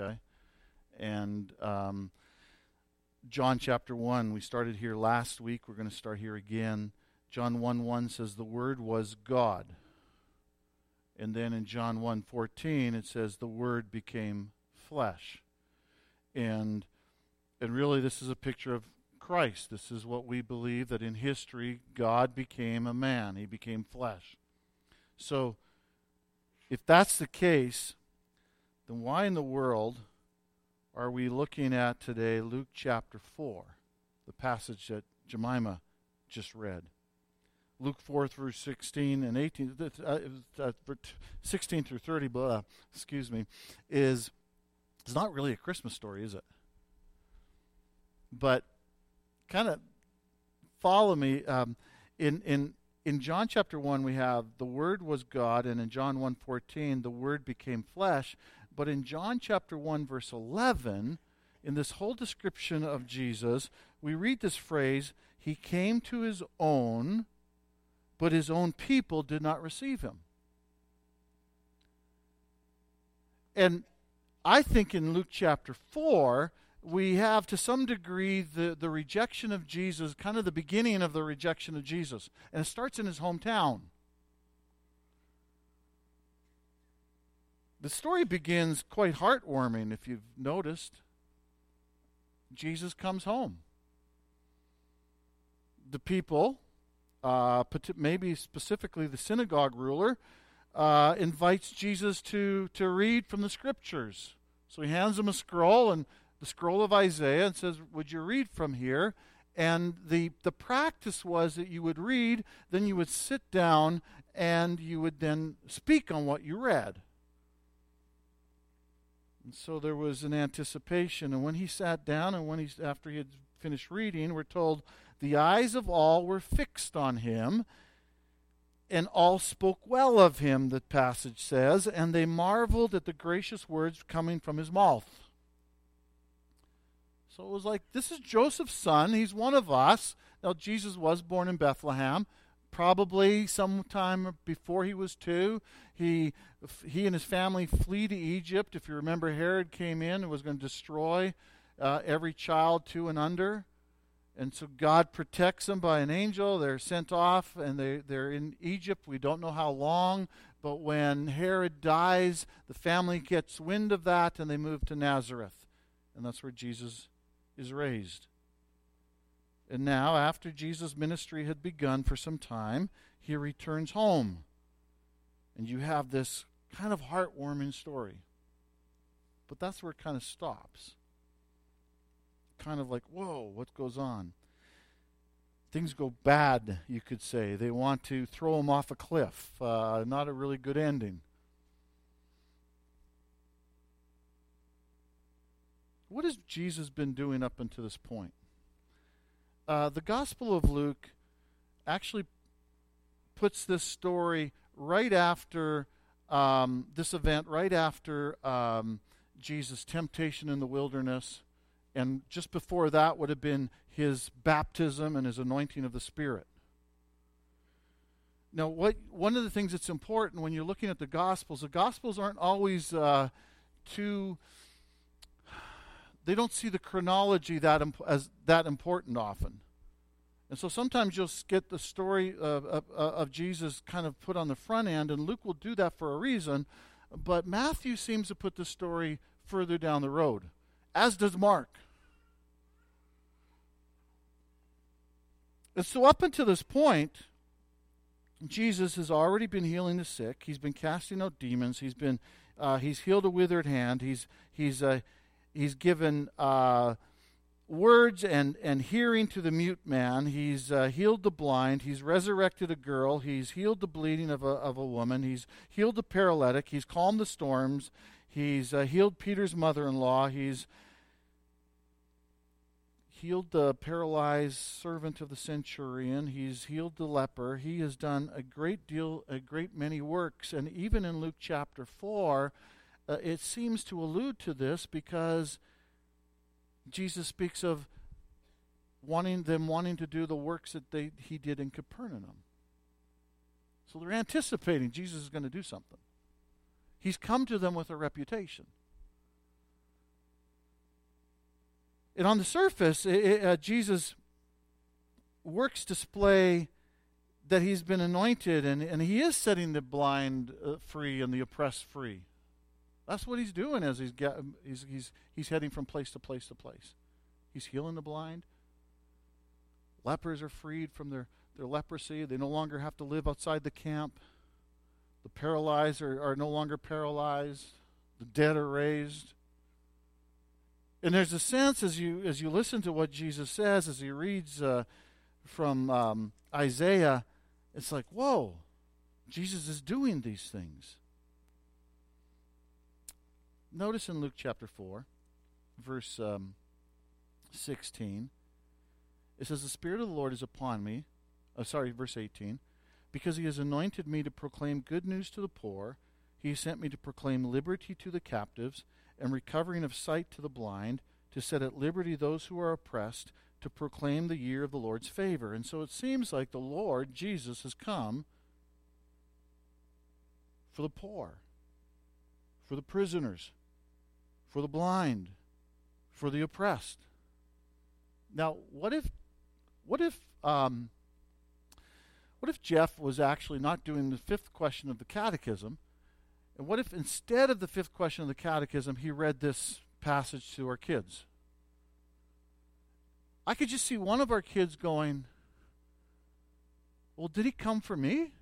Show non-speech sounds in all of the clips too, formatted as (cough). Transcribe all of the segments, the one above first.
Okay? And um, John chapter 1, we started here last week. We're going to start here again. John 1 1 says, The Word was God. And then in John 1 14, it says, The Word became flesh. And, and really, this is a picture of Christ. This is what we believe that in history, God became a man, He became flesh. So, if that's the case, then why in the world are we looking at today Luke chapter 4, the passage that Jemima just read? Luke 4 through 16 and 18, uh, uh, 16 through 30, blah, excuse me, is it's not really a Christmas story, is it? But kind of follow me. Um, in, in, in John chapter 1, we have the Word was God, and in John 1.14, the Word became flesh. But in John chapter 1, verse 11, in this whole description of Jesus, we read this phrase, He came to His own, but His own people did not receive Him. And I think in Luke chapter 4, we have to some degree the, the rejection of Jesus, kind of the beginning of the rejection of Jesus. And it starts in his hometown. The story begins quite heartwarming, if you've noticed. Jesus comes home. The people, uh, maybe specifically the synagogue ruler, uh, invites Jesus to, to read from the scriptures. So he hands him a scroll and the scroll of Isaiah and says, Would you read from here? And the, the practice was that you would read, then you would sit down, and you would then speak on what you read. And so there was an anticipation. And when he sat down, and when he, after he had finished reading, we're told the eyes of all were fixed on him, and all spoke well of him, the passage says, and they marveled at the gracious words coming from his mouth. So it was like, this is Joseph's son. He's one of us. Now, Jesus was born in Bethlehem, probably sometime before he was two. He, he and his family flee to Egypt. If you remember, Herod came in and was going to destroy uh, every child two and under. And so God protects them by an angel. They're sent off and they, they're in Egypt. We don't know how long, but when Herod dies, the family gets wind of that and they move to Nazareth. And that's where Jesus is raised. And now, after Jesus' ministry had begun for some time, he returns home. And you have this kind of heartwarming story. But that's where it kind of stops kind of like, whoa, what goes on? Things go bad, you could say. They want to throw him off a cliff. Uh, not a really good ending. What has Jesus been doing up until this point? Uh, the Gospel of Luke actually puts this story right after um, this event, right after um, Jesus' temptation in the wilderness and just before that would have been his baptism and his anointing of the Spirit. Now, what one of the things that's important when you're looking at the Gospels, the Gospels aren't always uh, too. They don't see the chronology that imp- as that important often, and so sometimes you'll get the story of, of, of Jesus kind of put on the front end, and Luke will do that for a reason, but Matthew seems to put the story further down the road as does Mark. And so, up until this point, Jesus has already been healing the sick. He's been casting out demons. He's been uh, he's healed a withered hand. He's he's uh, he's given uh, words and and hearing to the mute man. He's uh, healed the blind. He's resurrected a girl. He's healed the bleeding of a of a woman. He's healed the paralytic. He's calmed the storms. He's uh, healed Peter's mother in law. He's healed the paralyzed servant of the centurion. He's healed the leper. He has done a great deal, a great many works. And even in Luke chapter 4, uh, it seems to allude to this because Jesus speaks of wanting them wanting to do the works that they, he did in Capernaum. So they're anticipating Jesus is going to do something. He's come to them with a reputation. And on the surface, it, it, uh, Jesus' works display that he's been anointed and, and he is setting the blind uh, free and the oppressed free. That's what he's doing as he's, get, he's, he's, he's heading from place to place to place. He's healing the blind. Lepers are freed from their, their leprosy. They no longer have to live outside the camp. The paralyzed are, are no longer paralyzed. The dead are raised. And there's a sense as you as you listen to what Jesus says, as he reads uh, from um, Isaiah, it's like, whoa, Jesus is doing these things. Notice in Luke chapter 4, verse um, 16, it says, The Spirit of the Lord is upon me. Oh, sorry, verse 18. Because he has anointed me to proclaim good news to the poor, he sent me to proclaim liberty to the captives and recovering of sight to the blind, to set at liberty those who are oppressed, to proclaim the year of the Lord's favor. And so it seems like the Lord, Jesus, has come for the poor, for the prisoners, for the blind, for the oppressed. Now, what if, what if, um, what if Jeff was actually not doing the fifth question of the catechism? And what if instead of the fifth question of the catechism, he read this passage to our kids? I could just see one of our kids going, Well, did he come for me?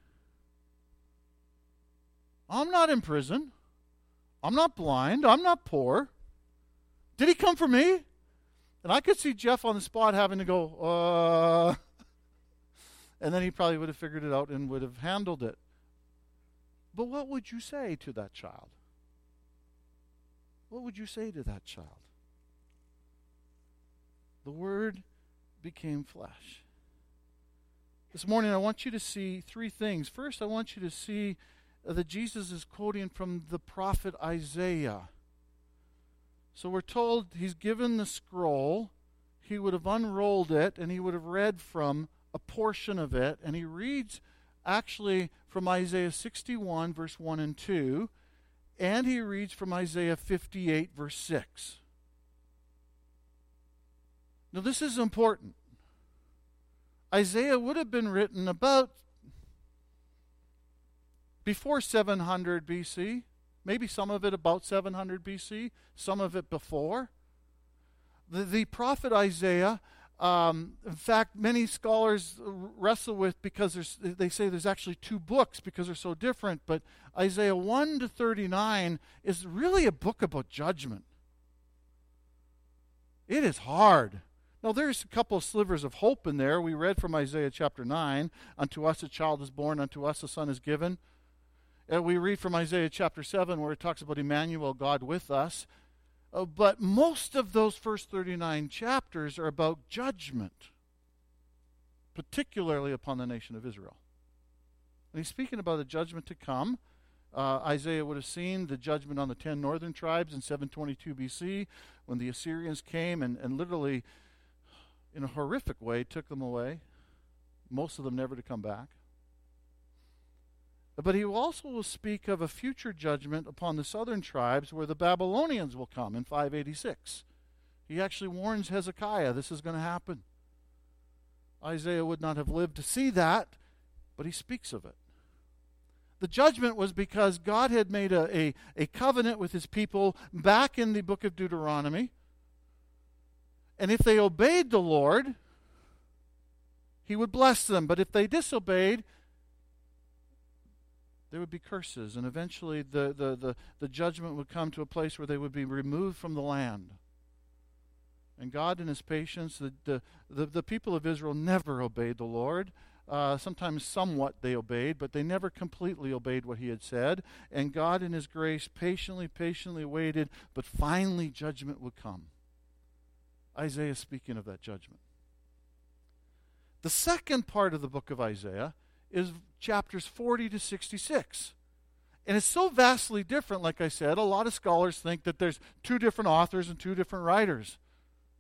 I'm not in prison. I'm not blind. I'm not poor. Did he come for me? And I could see Jeff on the spot having to go, uh, (laughs) and then he probably would have figured it out and would have handled it. But what would you say to that child? What would you say to that child? The Word became flesh. This morning, I want you to see three things. First, I want you to see that Jesus is quoting from the prophet Isaiah. So we're told he's given the scroll, he would have unrolled it, and he would have read from a portion of it, and he reads actually from Isaiah 61, verse 1 and 2, and he reads from Isaiah 58, verse 6. Now, this is important. Isaiah would have been written about before 700 BC, maybe some of it about 700 BC, some of it before. The, the prophet Isaiah um, in fact, many scholars wrestle with because they say there's actually two books because they're so different. But Isaiah 1 to 39 is really a book about judgment. It is hard. Now, there's a couple of slivers of hope in there. We read from Isaiah chapter 9 Unto us a child is born, unto us a son is given. And we read from Isaiah chapter 7 where it talks about Emmanuel, God with us. Uh, but most of those first 39 chapters are about judgment, particularly upon the nation of Israel. And he's speaking about the judgment to come. Uh, Isaiah would have seen the judgment on the 10 northern tribes in 722 BC when the Assyrians came and, and literally, in a horrific way, took them away, most of them never to come back. But he also will speak of a future judgment upon the southern tribes where the Babylonians will come in 586. He actually warns Hezekiah this is going to happen. Isaiah would not have lived to see that, but he speaks of it. The judgment was because God had made a, a, a covenant with his people back in the book of Deuteronomy. And if they obeyed the Lord, he would bless them. But if they disobeyed, there would be curses, and eventually the, the, the, the judgment would come to a place where they would be removed from the land. And God, in His patience, the, the, the, the people of Israel never obeyed the Lord. Uh, sometimes somewhat they obeyed, but they never completely obeyed what He had said. And God, in His grace, patiently, patiently waited, but finally judgment would come. Isaiah speaking of that judgment. The second part of the book of Isaiah is chapters 40 to 66. And it's so vastly different, like I said. A lot of scholars think that there's two different authors and two different writers,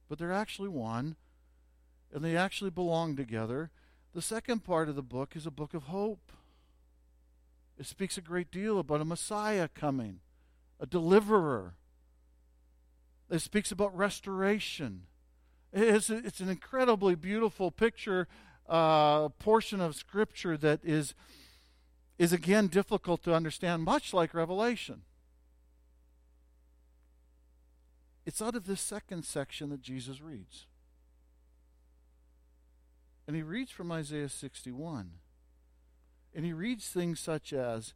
but they're actually one, and they actually belong together. The second part of the book is a book of hope. It speaks a great deal about a Messiah coming, a deliverer. It speaks about restoration. It's, it's an incredibly beautiful picture, uh, portion of Scripture that is, is again difficult to understand, much like Revelation. It's out of this second section that Jesus reads. And he reads from Isaiah 61. And he reads things such as,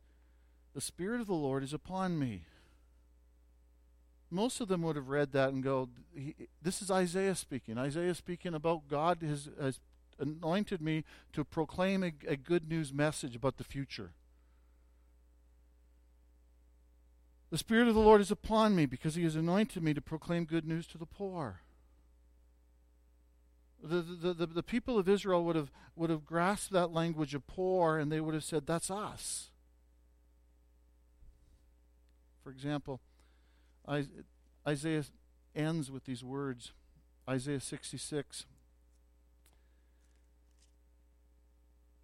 The Spirit of the Lord is upon me. Most of them would have read that and go, This is Isaiah speaking. Isaiah speaking about God has anointed me to proclaim a, a good news message about the future. The Spirit of the Lord is upon me because He has anointed me to proclaim good news to the poor. The, the, the, the, people of Israel would have, would have grasped that language of poor and they would have said, That's us. For example, Isaiah ends with these words Isaiah 66,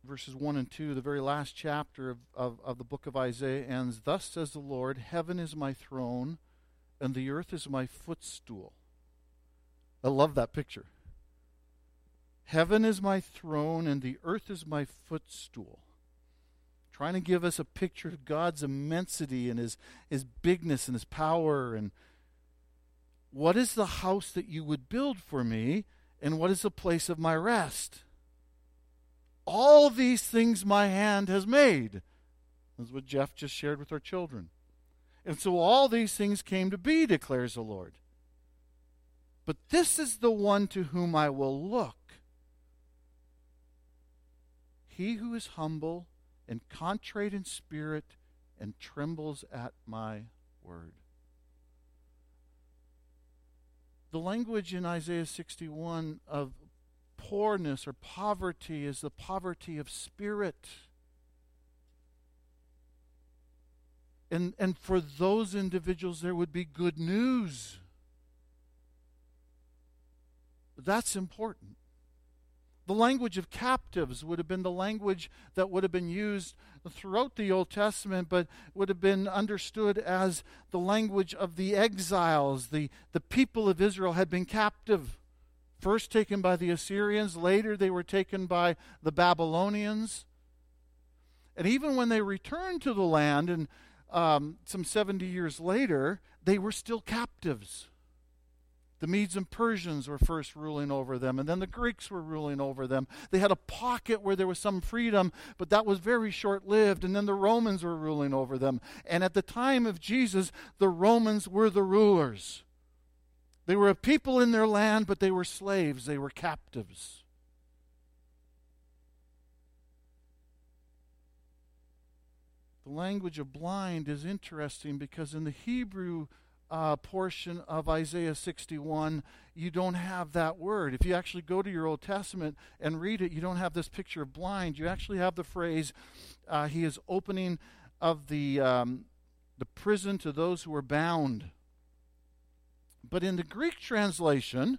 verses 1 and 2, the very last chapter of, of, of, the book of Isaiah ends Thus says the Lord, Heaven is my throne, and the earth is my footstool. I love that picture. Heaven is my throne, and the earth is my footstool. Trying to give us a picture of God's immensity and his, his bigness and his power. And what is the house that you would build for me, and what is the place of my rest? All these things my hand has made. That's what Jeff just shared with our children. And so all these things came to be, declares the Lord. But this is the one to whom I will look. He who is humble and contrite in spirit and trembles at my word. The language in Isaiah 61 of poorness or poverty is the poverty of spirit. And, and for those individuals, there would be good news. That's important. The language of captives would have been the language that would have been used throughout the Old Testament, but would have been understood as the language of the exiles. The, the people of Israel had been captive. First taken by the Assyrians, later they were taken by the Babylonians. And even when they returned to the land, and um, some 70 years later, they were still captives. The Medes and Persians were first ruling over them, and then the Greeks were ruling over them. They had a pocket where there was some freedom, but that was very short lived, and then the Romans were ruling over them. And at the time of Jesus, the Romans were the rulers. They were a people in their land, but they were slaves, they were captives. The language of blind is interesting because in the Hebrew uh, portion of Isaiah 61, you don't have that word. If you actually go to your Old Testament and read it, you don't have this picture of blind. You actually have the phrase, uh, He is opening of the, um, the prison to those who are bound. But in the Greek translation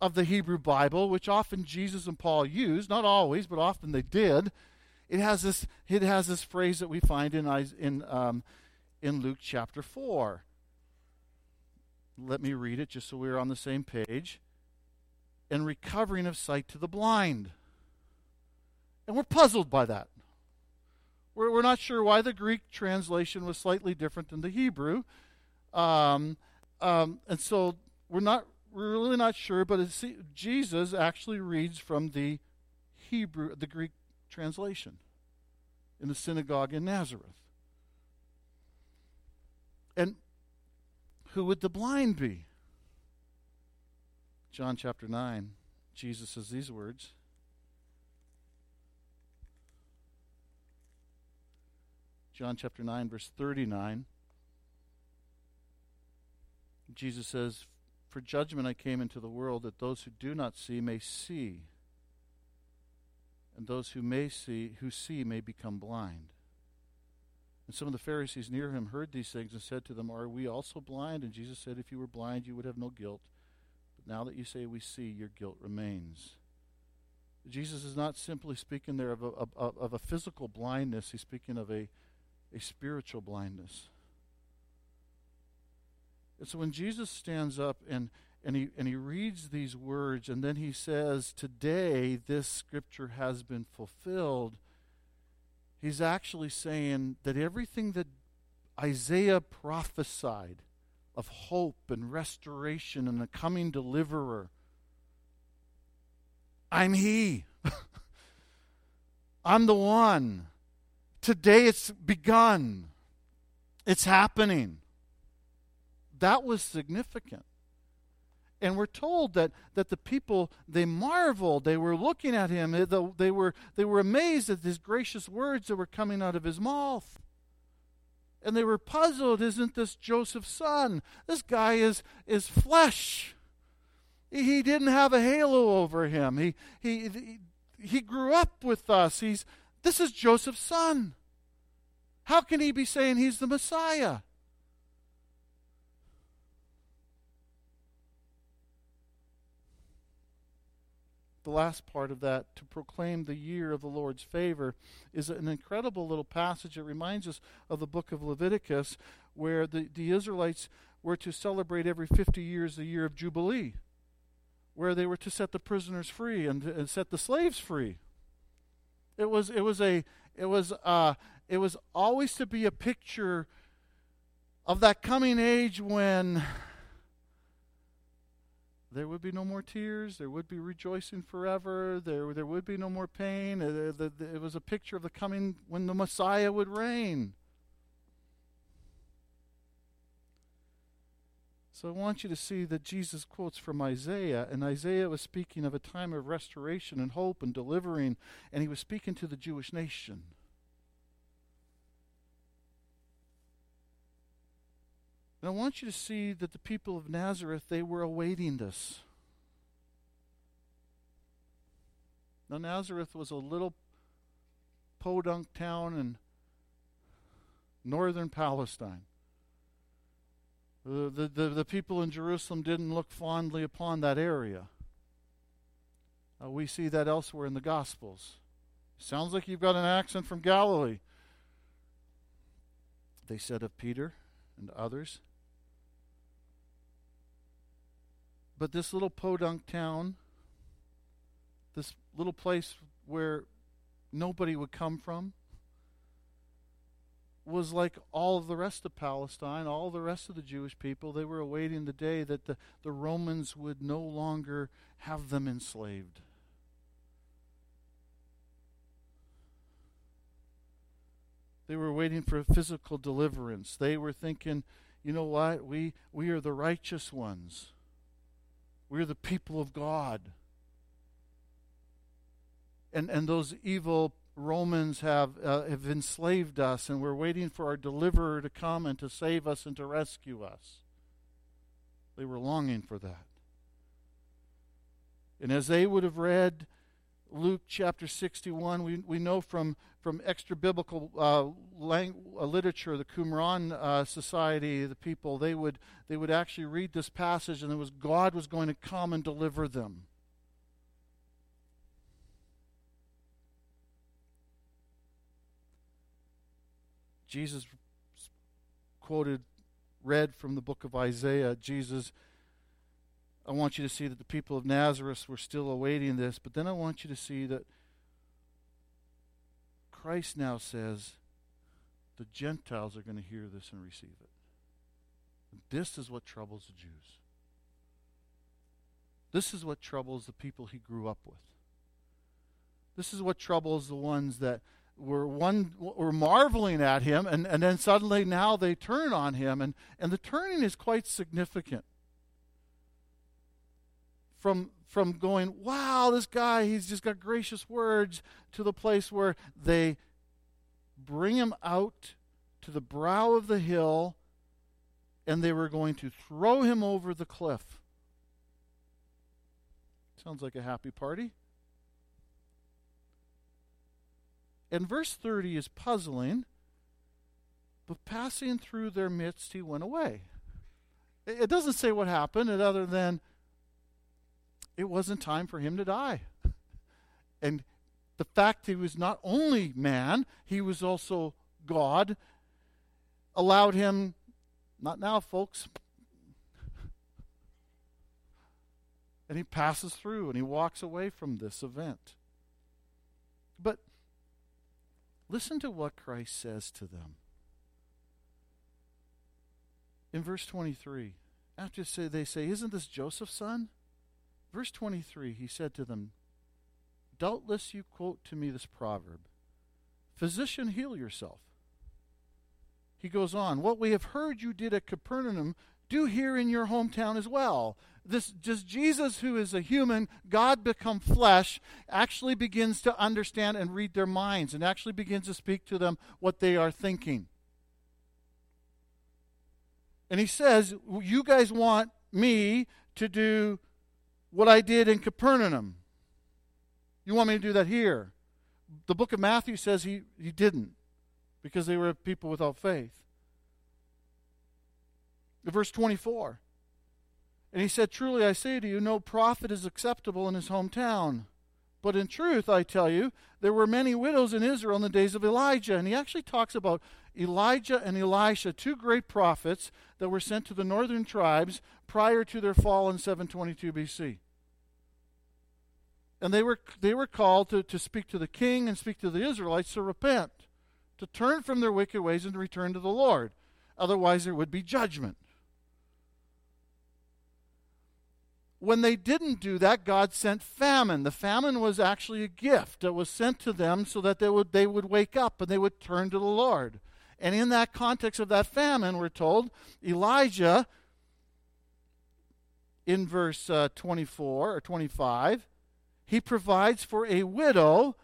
of the Hebrew Bible, which often Jesus and Paul used, not always, but often they did, it has this, it has this phrase that we find in, in, um, in Luke chapter 4. Let me read it just so we're on the same page. And recovering of sight to the blind. And we're puzzled by that. We're, we're not sure why the Greek translation was slightly different than the Hebrew. Um, um, and so we're not we're really not sure, but Jesus actually reads from the Hebrew, the Greek translation in the synagogue in Nazareth. And who would the blind be? John chapter 9, Jesus says these words. John chapter 9, verse 39. Jesus says, For judgment I came into the world that those who do not see may see, and those who may see who see may become blind. And some of the Pharisees near him heard these things and said to them, Are we also blind? And Jesus said, If you were blind, you would have no guilt. But now that you say we see, your guilt remains. Jesus is not simply speaking there of a, of, of a physical blindness, he's speaking of a, a spiritual blindness. And so when Jesus stands up and, and he and he reads these words and then he says today this scripture has been fulfilled he's actually saying that everything that Isaiah prophesied of hope and restoration and a coming deliverer I'm he. (laughs) I'm the one. Today it's begun. It's happening that was significant. And we're told that, that the people they marveled. They were looking at him. They, were, they were amazed at his gracious words that were coming out of his mouth. And they were puzzled isn't this joseph's son? This guy is, is flesh. He didn't have a halo over him. He, he, he grew up with us. He's this is joseph's son. How can he be saying he's the messiah the last part of that, to proclaim the year of the Lord's favor, is an incredible little passage. It reminds us of the book of Leviticus, where the, the Israelites were to celebrate every 50 years the year of Jubilee, where they were to set the prisoners free and, and set the slaves free. It was, it was, a, it, was, uh, it was always to be a picture of that coming age when there would be no more tears. There would be rejoicing forever. There, there would be no more pain. Uh, it, it was a picture of the coming when the Messiah would reign. So I want you to see that Jesus quotes from Isaiah, and Isaiah was speaking of a time of restoration and hope and delivering, and he was speaking to the Jewish nation. And I want you to see that the people of Nazareth, they were awaiting this. Now, Nazareth was a little podunk town in northern Palestine. The, the, the, the people in Jerusalem didn't look fondly upon that area. Uh, we see that elsewhere in the Gospels. Sounds like you've got an accent from Galilee. They said of Peter and others. But this little podunk town, this little place where nobody would come from, was like all of the rest of Palestine, all the rest of the Jewish people. They were awaiting the day that the, the Romans would no longer have them enslaved. They were waiting for physical deliverance. They were thinking, you know what? We, we are the righteous ones. We're the people of God. And, and those evil Romans have, uh, have enslaved us, and we're waiting for our deliverer to come and to save us and to rescue us. They were longing for that. And as they would have read Luke chapter 61, we, we know from, from extra biblical uh, lang- uh, literature, the Qumran uh, society, the people, they would, they would actually read this passage and it was God was going to come and deliver them. Jesus quoted, read from the book of Isaiah. Jesus I want you to see that the people of Nazareth were still awaiting this, but then I want you to see that Christ now says the Gentiles are going to hear this and receive it. This is what troubles the Jews. This is what troubles the people he grew up with. This is what troubles the ones that were one were marveling at him and, and then suddenly now they turn on him and, and the turning is quite significant from from going, wow, this guy, he's just got gracious words, to the place where they bring him out to the brow of the hill and they were going to throw him over the cliff. Sounds like a happy party. And verse 30 is puzzling, but passing through their midst, he went away. It doesn't say what happened, other than it wasn't time for him to die. And the fact he was not only man, he was also God, allowed him, not now, folks, And he passes through and he walks away from this event. But listen to what Christ says to them. In verse 23, after they say, Isn't this Joseph's son? Verse 23, he said to them, Doubtless you quote to me this proverb Physician, heal yourself. He goes on, What we have heard you did at Capernaum, do here in your hometown as well. This just Jesus, who is a human, God become flesh, actually begins to understand and read their minds and actually begins to speak to them what they are thinking. And he says, You guys want me to do what I did in Capernaum. You want me to do that here? The book of Matthew says he, he didn't because they were people without faith. Verse 24. And he said, Truly I say to you, no prophet is acceptable in his hometown. But in truth, I tell you, there were many widows in Israel in the days of Elijah. And he actually talks about Elijah and Elisha, two great prophets that were sent to the northern tribes prior to their fall in 722 BC. And they were, they were called to, to speak to the king and speak to the Israelites to repent, to turn from their wicked ways and to return to the Lord. Otherwise, there would be judgment. When they didn't do that, God sent famine. The famine was actually a gift that was sent to them so that they would, they would wake up and they would turn to the Lord. And in that context of that famine, we're told Elijah, in verse uh, 24 or 25, he provides for a widow,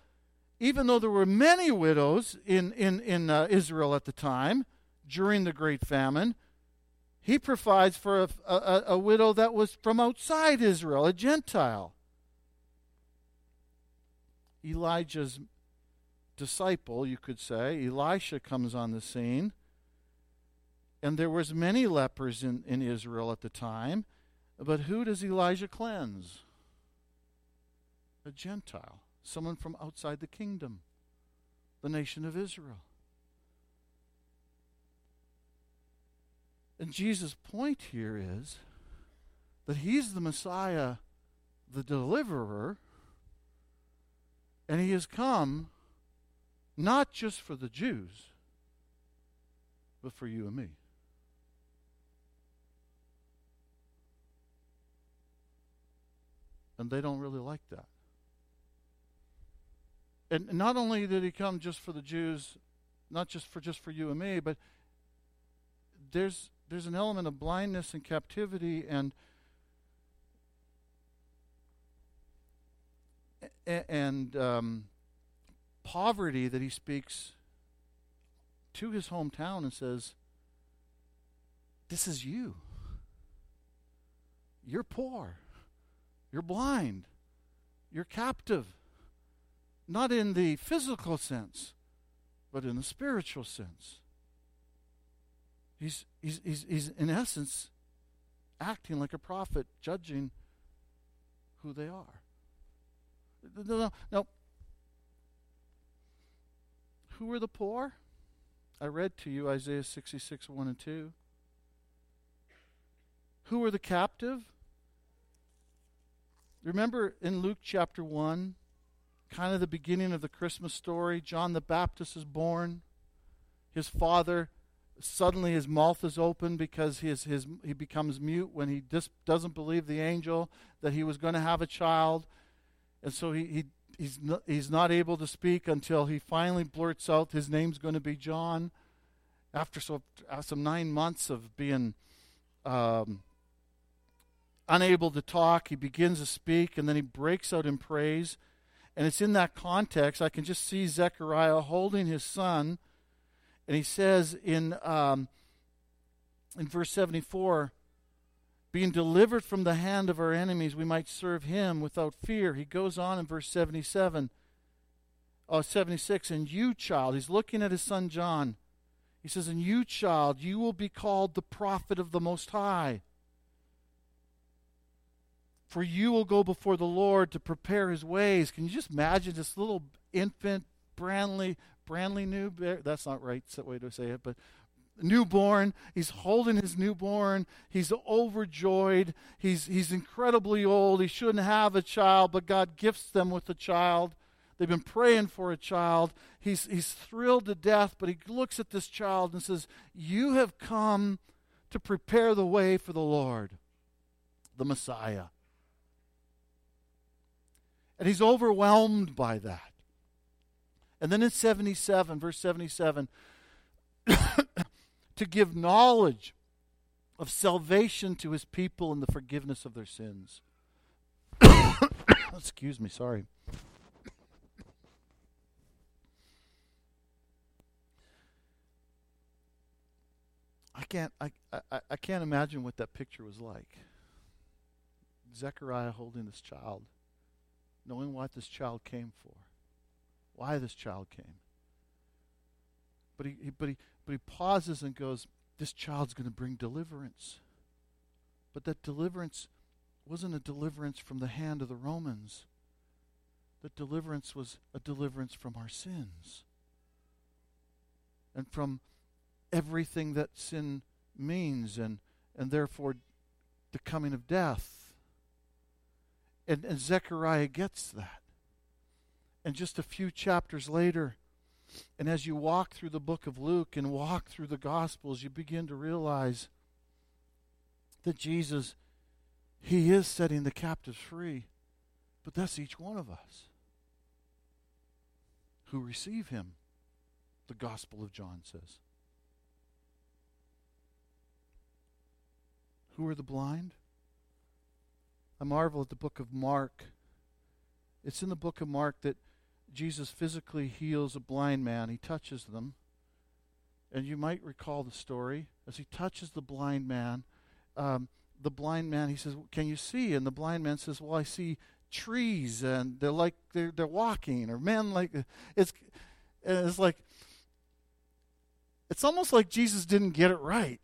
even though there were many widows in, in, in uh, Israel at the time during the great famine. He provides for a, a, a widow that was from outside Israel, a Gentile. Elijah's disciple, you could say, Elisha comes on the scene. And there was many lepers in, in Israel at the time. But who does Elijah cleanse? A Gentile, someone from outside the kingdom, the nation of Israel. And Jesus' point here is that he's the Messiah, the deliverer, and he has come not just for the Jews, but for you and me. And they don't really like that. And not only did he come just for the Jews, not just for just for you and me, but there's there's an element of blindness and captivity and and um, poverty that he speaks to his hometown and says, This is you. You're poor. You're blind. You're captive. Not in the physical sense, but in the spiritual sense. He's, he's, he's, he's in essence acting like a prophet, judging who they are. No, no, no. Who are the poor? I read to you Isaiah 66, 1 and 2. Who are the captive? Remember in Luke chapter 1, kind of the beginning of the Christmas story, John the Baptist is born. His father, suddenly his mouth is open because his, his, he becomes mute when he dis, doesn't believe the angel that he was going to have a child. And so he, he he's not, he's not able to speak until he finally blurts out his name's going to be John. After so uh, some nine months of being um, unable to talk, he begins to speak, and then he breaks out in praise. And it's in that context I can just see Zechariah holding his son, and he says in um, in verse seventy four being delivered from the hand of our enemies, we might serve him without fear. He goes on in verse 77, uh, 76, and you, child, he's looking at his son John. He says, And you, child, you will be called the prophet of the Most High. For you will go before the Lord to prepare his ways. Can you just imagine this little infant, brandly, brandly new? That's not right way to say it, but newborn. He's holding his newborn. He's overjoyed. He's, he's incredibly old. He shouldn't have a child, but God gifts them with a child. They've been praying for a child. He's, he's thrilled to death, but he looks at this child and says, You have come to prepare the way for the Lord, the Messiah. And he's overwhelmed by that. And then in 77, verse 77, (coughs) to give knowledge of salvation to his people and the forgiveness of their sins. (coughs) Excuse me, sorry. I can't I, I, I can't imagine what that picture was like. Zechariah holding this child, knowing what this child came for, why this child came. But he, but he but he pauses and goes, This child's going to bring deliverance. But that deliverance wasn't a deliverance from the hand of the Romans. That deliverance was a deliverance from our sins and from everything that sin means and, and therefore the coming of death. And, and Zechariah gets that. And just a few chapters later, and as you walk through the book of Luke and walk through the Gospels, you begin to realize that Jesus, He is setting the captives free. But that's each one of us who receive Him, the Gospel of John says. Who are the blind? I marvel at the book of Mark. It's in the book of Mark that Jesus physically heals a blind man. He touches them. And you might recall the story. As he touches the blind man, um, the blind man, he says, Can you see? And the blind man says, Well, I see trees, and they're like they're, they're walking, or men like it's it's like it's almost like Jesus didn't get it right.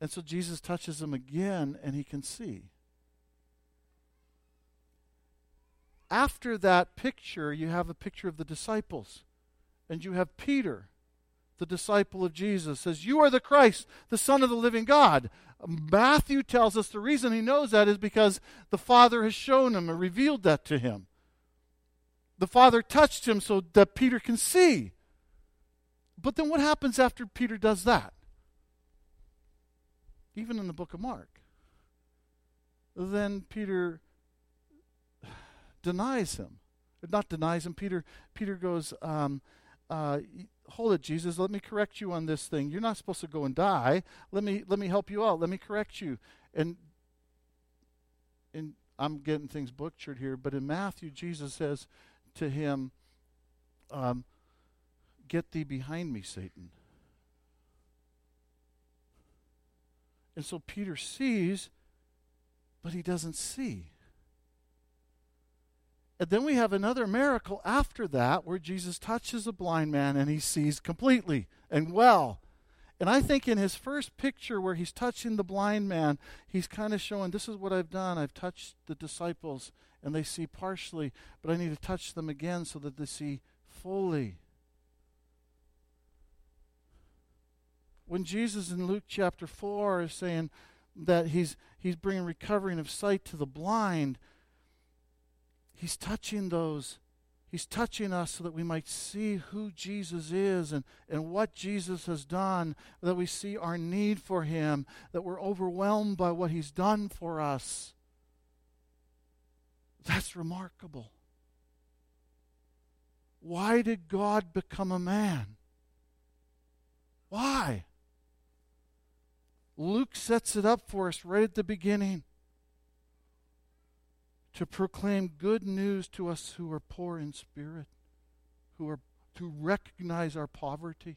And so Jesus touches him again, and he can see. After that picture, you have a picture of the disciples. And you have Peter, the disciple of Jesus, says, You are the Christ, the Son of the living God. Matthew tells us the reason he knows that is because the Father has shown him and revealed that to him. The Father touched him so that Peter can see. But then what happens after Peter does that? Even in the book of Mark. Then Peter denies him. Not denies him. Peter, Peter goes, um, uh, hold it, Jesus. Let me correct you on this thing. You're not supposed to go and die. Let me let me help you out. Let me correct you. And and I'm getting things butchered here, but in Matthew, Jesus says to him, um, "Get thee behind me, Satan." And so Peter sees, but he doesn't see. And then we have another miracle after that where Jesus touches a blind man and he sees completely and well. And I think in his first picture where he's touching the blind man, he's kind of showing this is what I've done. I've touched the disciples and they see partially, but I need to touch them again so that they see fully. When Jesus in Luke chapter 4 is saying that he's, he's bringing recovering of sight to the blind, He's touching those. He's touching us so that we might see who Jesus is and, and what Jesus has done, that we see our need for Him, that we're overwhelmed by what He's done for us. That's remarkable. Why did God become a man? Why? Luke sets it up for us right at the beginning to proclaim good news to us who are poor in spirit, who are to recognize our poverty.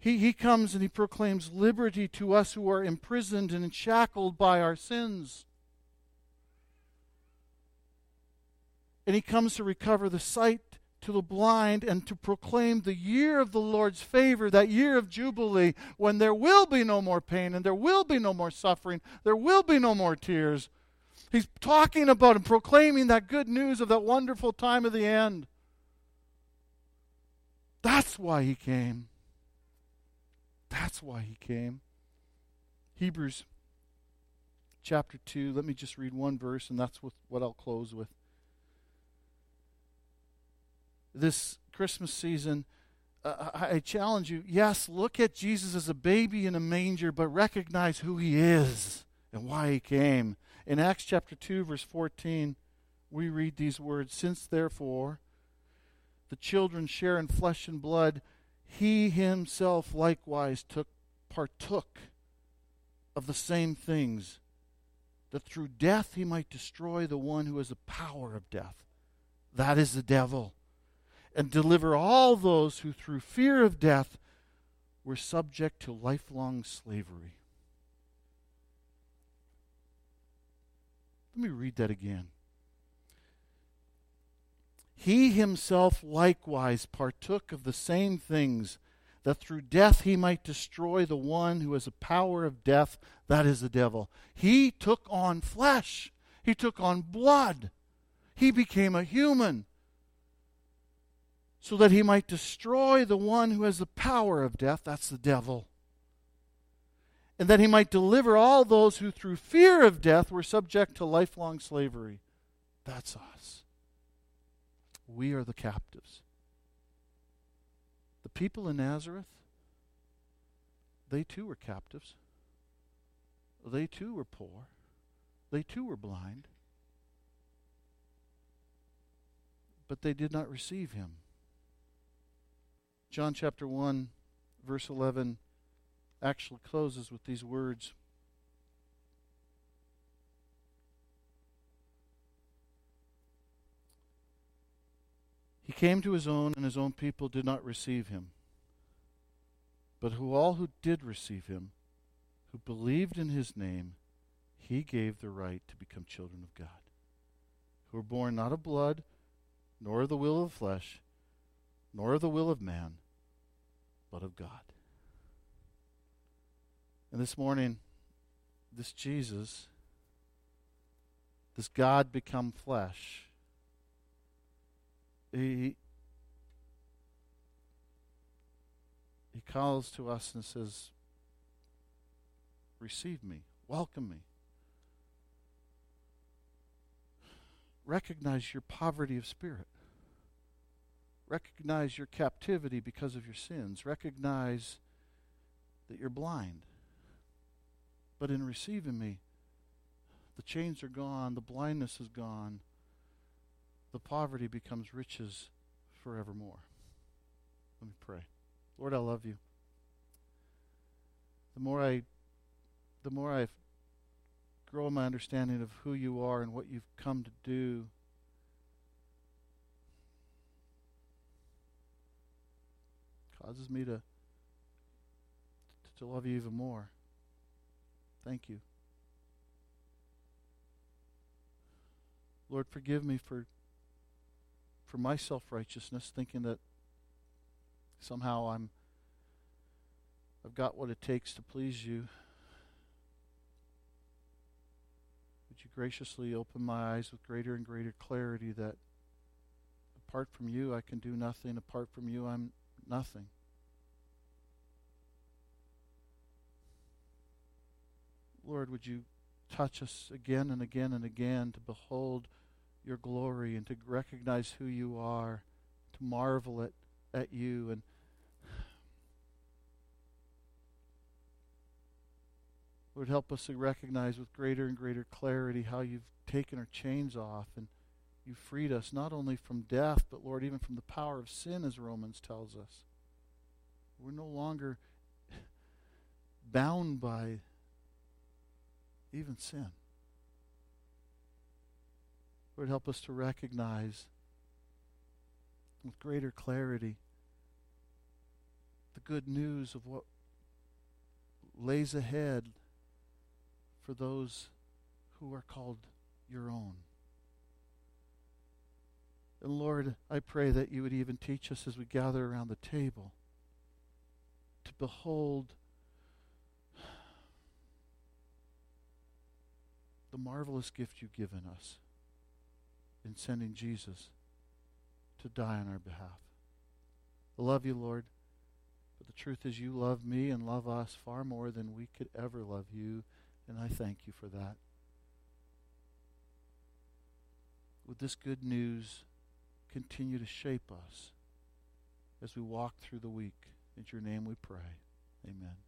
He, he comes and he proclaims liberty to us who are imprisoned and shackled by our sins. And he comes to recover the sight to the blind and to proclaim the year of the Lord's favor, that year of Jubilee, when there will be no more pain and there will be no more suffering, there will be no more tears. He's talking about and proclaiming that good news of that wonderful time of the end. That's why he came. That's why he came. Hebrews chapter 2. Let me just read one verse, and that's what, what I'll close with. This Christmas season, uh, I challenge you yes, look at Jesus as a baby in a manger, but recognize who he is and why he came. In Acts chapter 2, verse 14, we read these words Since therefore the children share in flesh and blood, he himself likewise took partook of the same things, that through death he might destroy the one who has the power of death. That is the devil. And deliver all those who through fear of death were subject to lifelong slavery. Let me read that again. He himself likewise partook of the same things, that through death he might destroy the one who has the power of death, that is the devil. He took on flesh, he took on blood, he became a human, so that he might destroy the one who has the power of death, that's the devil. And that he might deliver all those who through fear of death were subject to lifelong slavery. That's us. We are the captives. The people in Nazareth, they too were captives. They too were poor. They too were blind. But they did not receive him. John chapter 1, verse 11 actually closes with these words He came to his own, and his own people did not receive him. But who all who did receive him, who believed in his name, he gave the right to become children of God, who were born not of blood, nor of the will of the flesh, nor of the will of man, but of God. And this morning, this Jesus, this God become flesh, he, he calls to us and says, Receive me, welcome me. Recognize your poverty of spirit. Recognize your captivity because of your sins. Recognize that you're blind. But in receiving me, the chains are gone, the blindness is gone, the poverty becomes riches forevermore. Let me pray. Lord, I love you. The more I the more I grow in my understanding of who you are and what you've come to do, causes me to to love you even more. Thank you. Lord, forgive me for for my self righteousness, thinking that somehow I'm I've got what it takes to please you. Would you graciously open my eyes with greater and greater clarity that apart from you I can do nothing, apart from you I'm nothing. Lord, would you touch us again and again and again to behold your glory and to recognize who you are, to marvel at, at you and Lord, help us to recognize with greater and greater clarity how you've taken our chains off and you freed us not only from death, but Lord, even from the power of sin, as Romans tells us. We're no longer (laughs) bound by even sin. Lord, help us to recognize with greater clarity the good news of what lays ahead for those who are called your own. And Lord, I pray that you would even teach us as we gather around the table to behold the marvelous gift you've given us in sending Jesus to die on our behalf. I love you, Lord. But the truth is, you love me and love us far more than we could ever love you, and I thank you for that. Would this good news continue to shape us as we walk through the week? In your name we pray. Amen.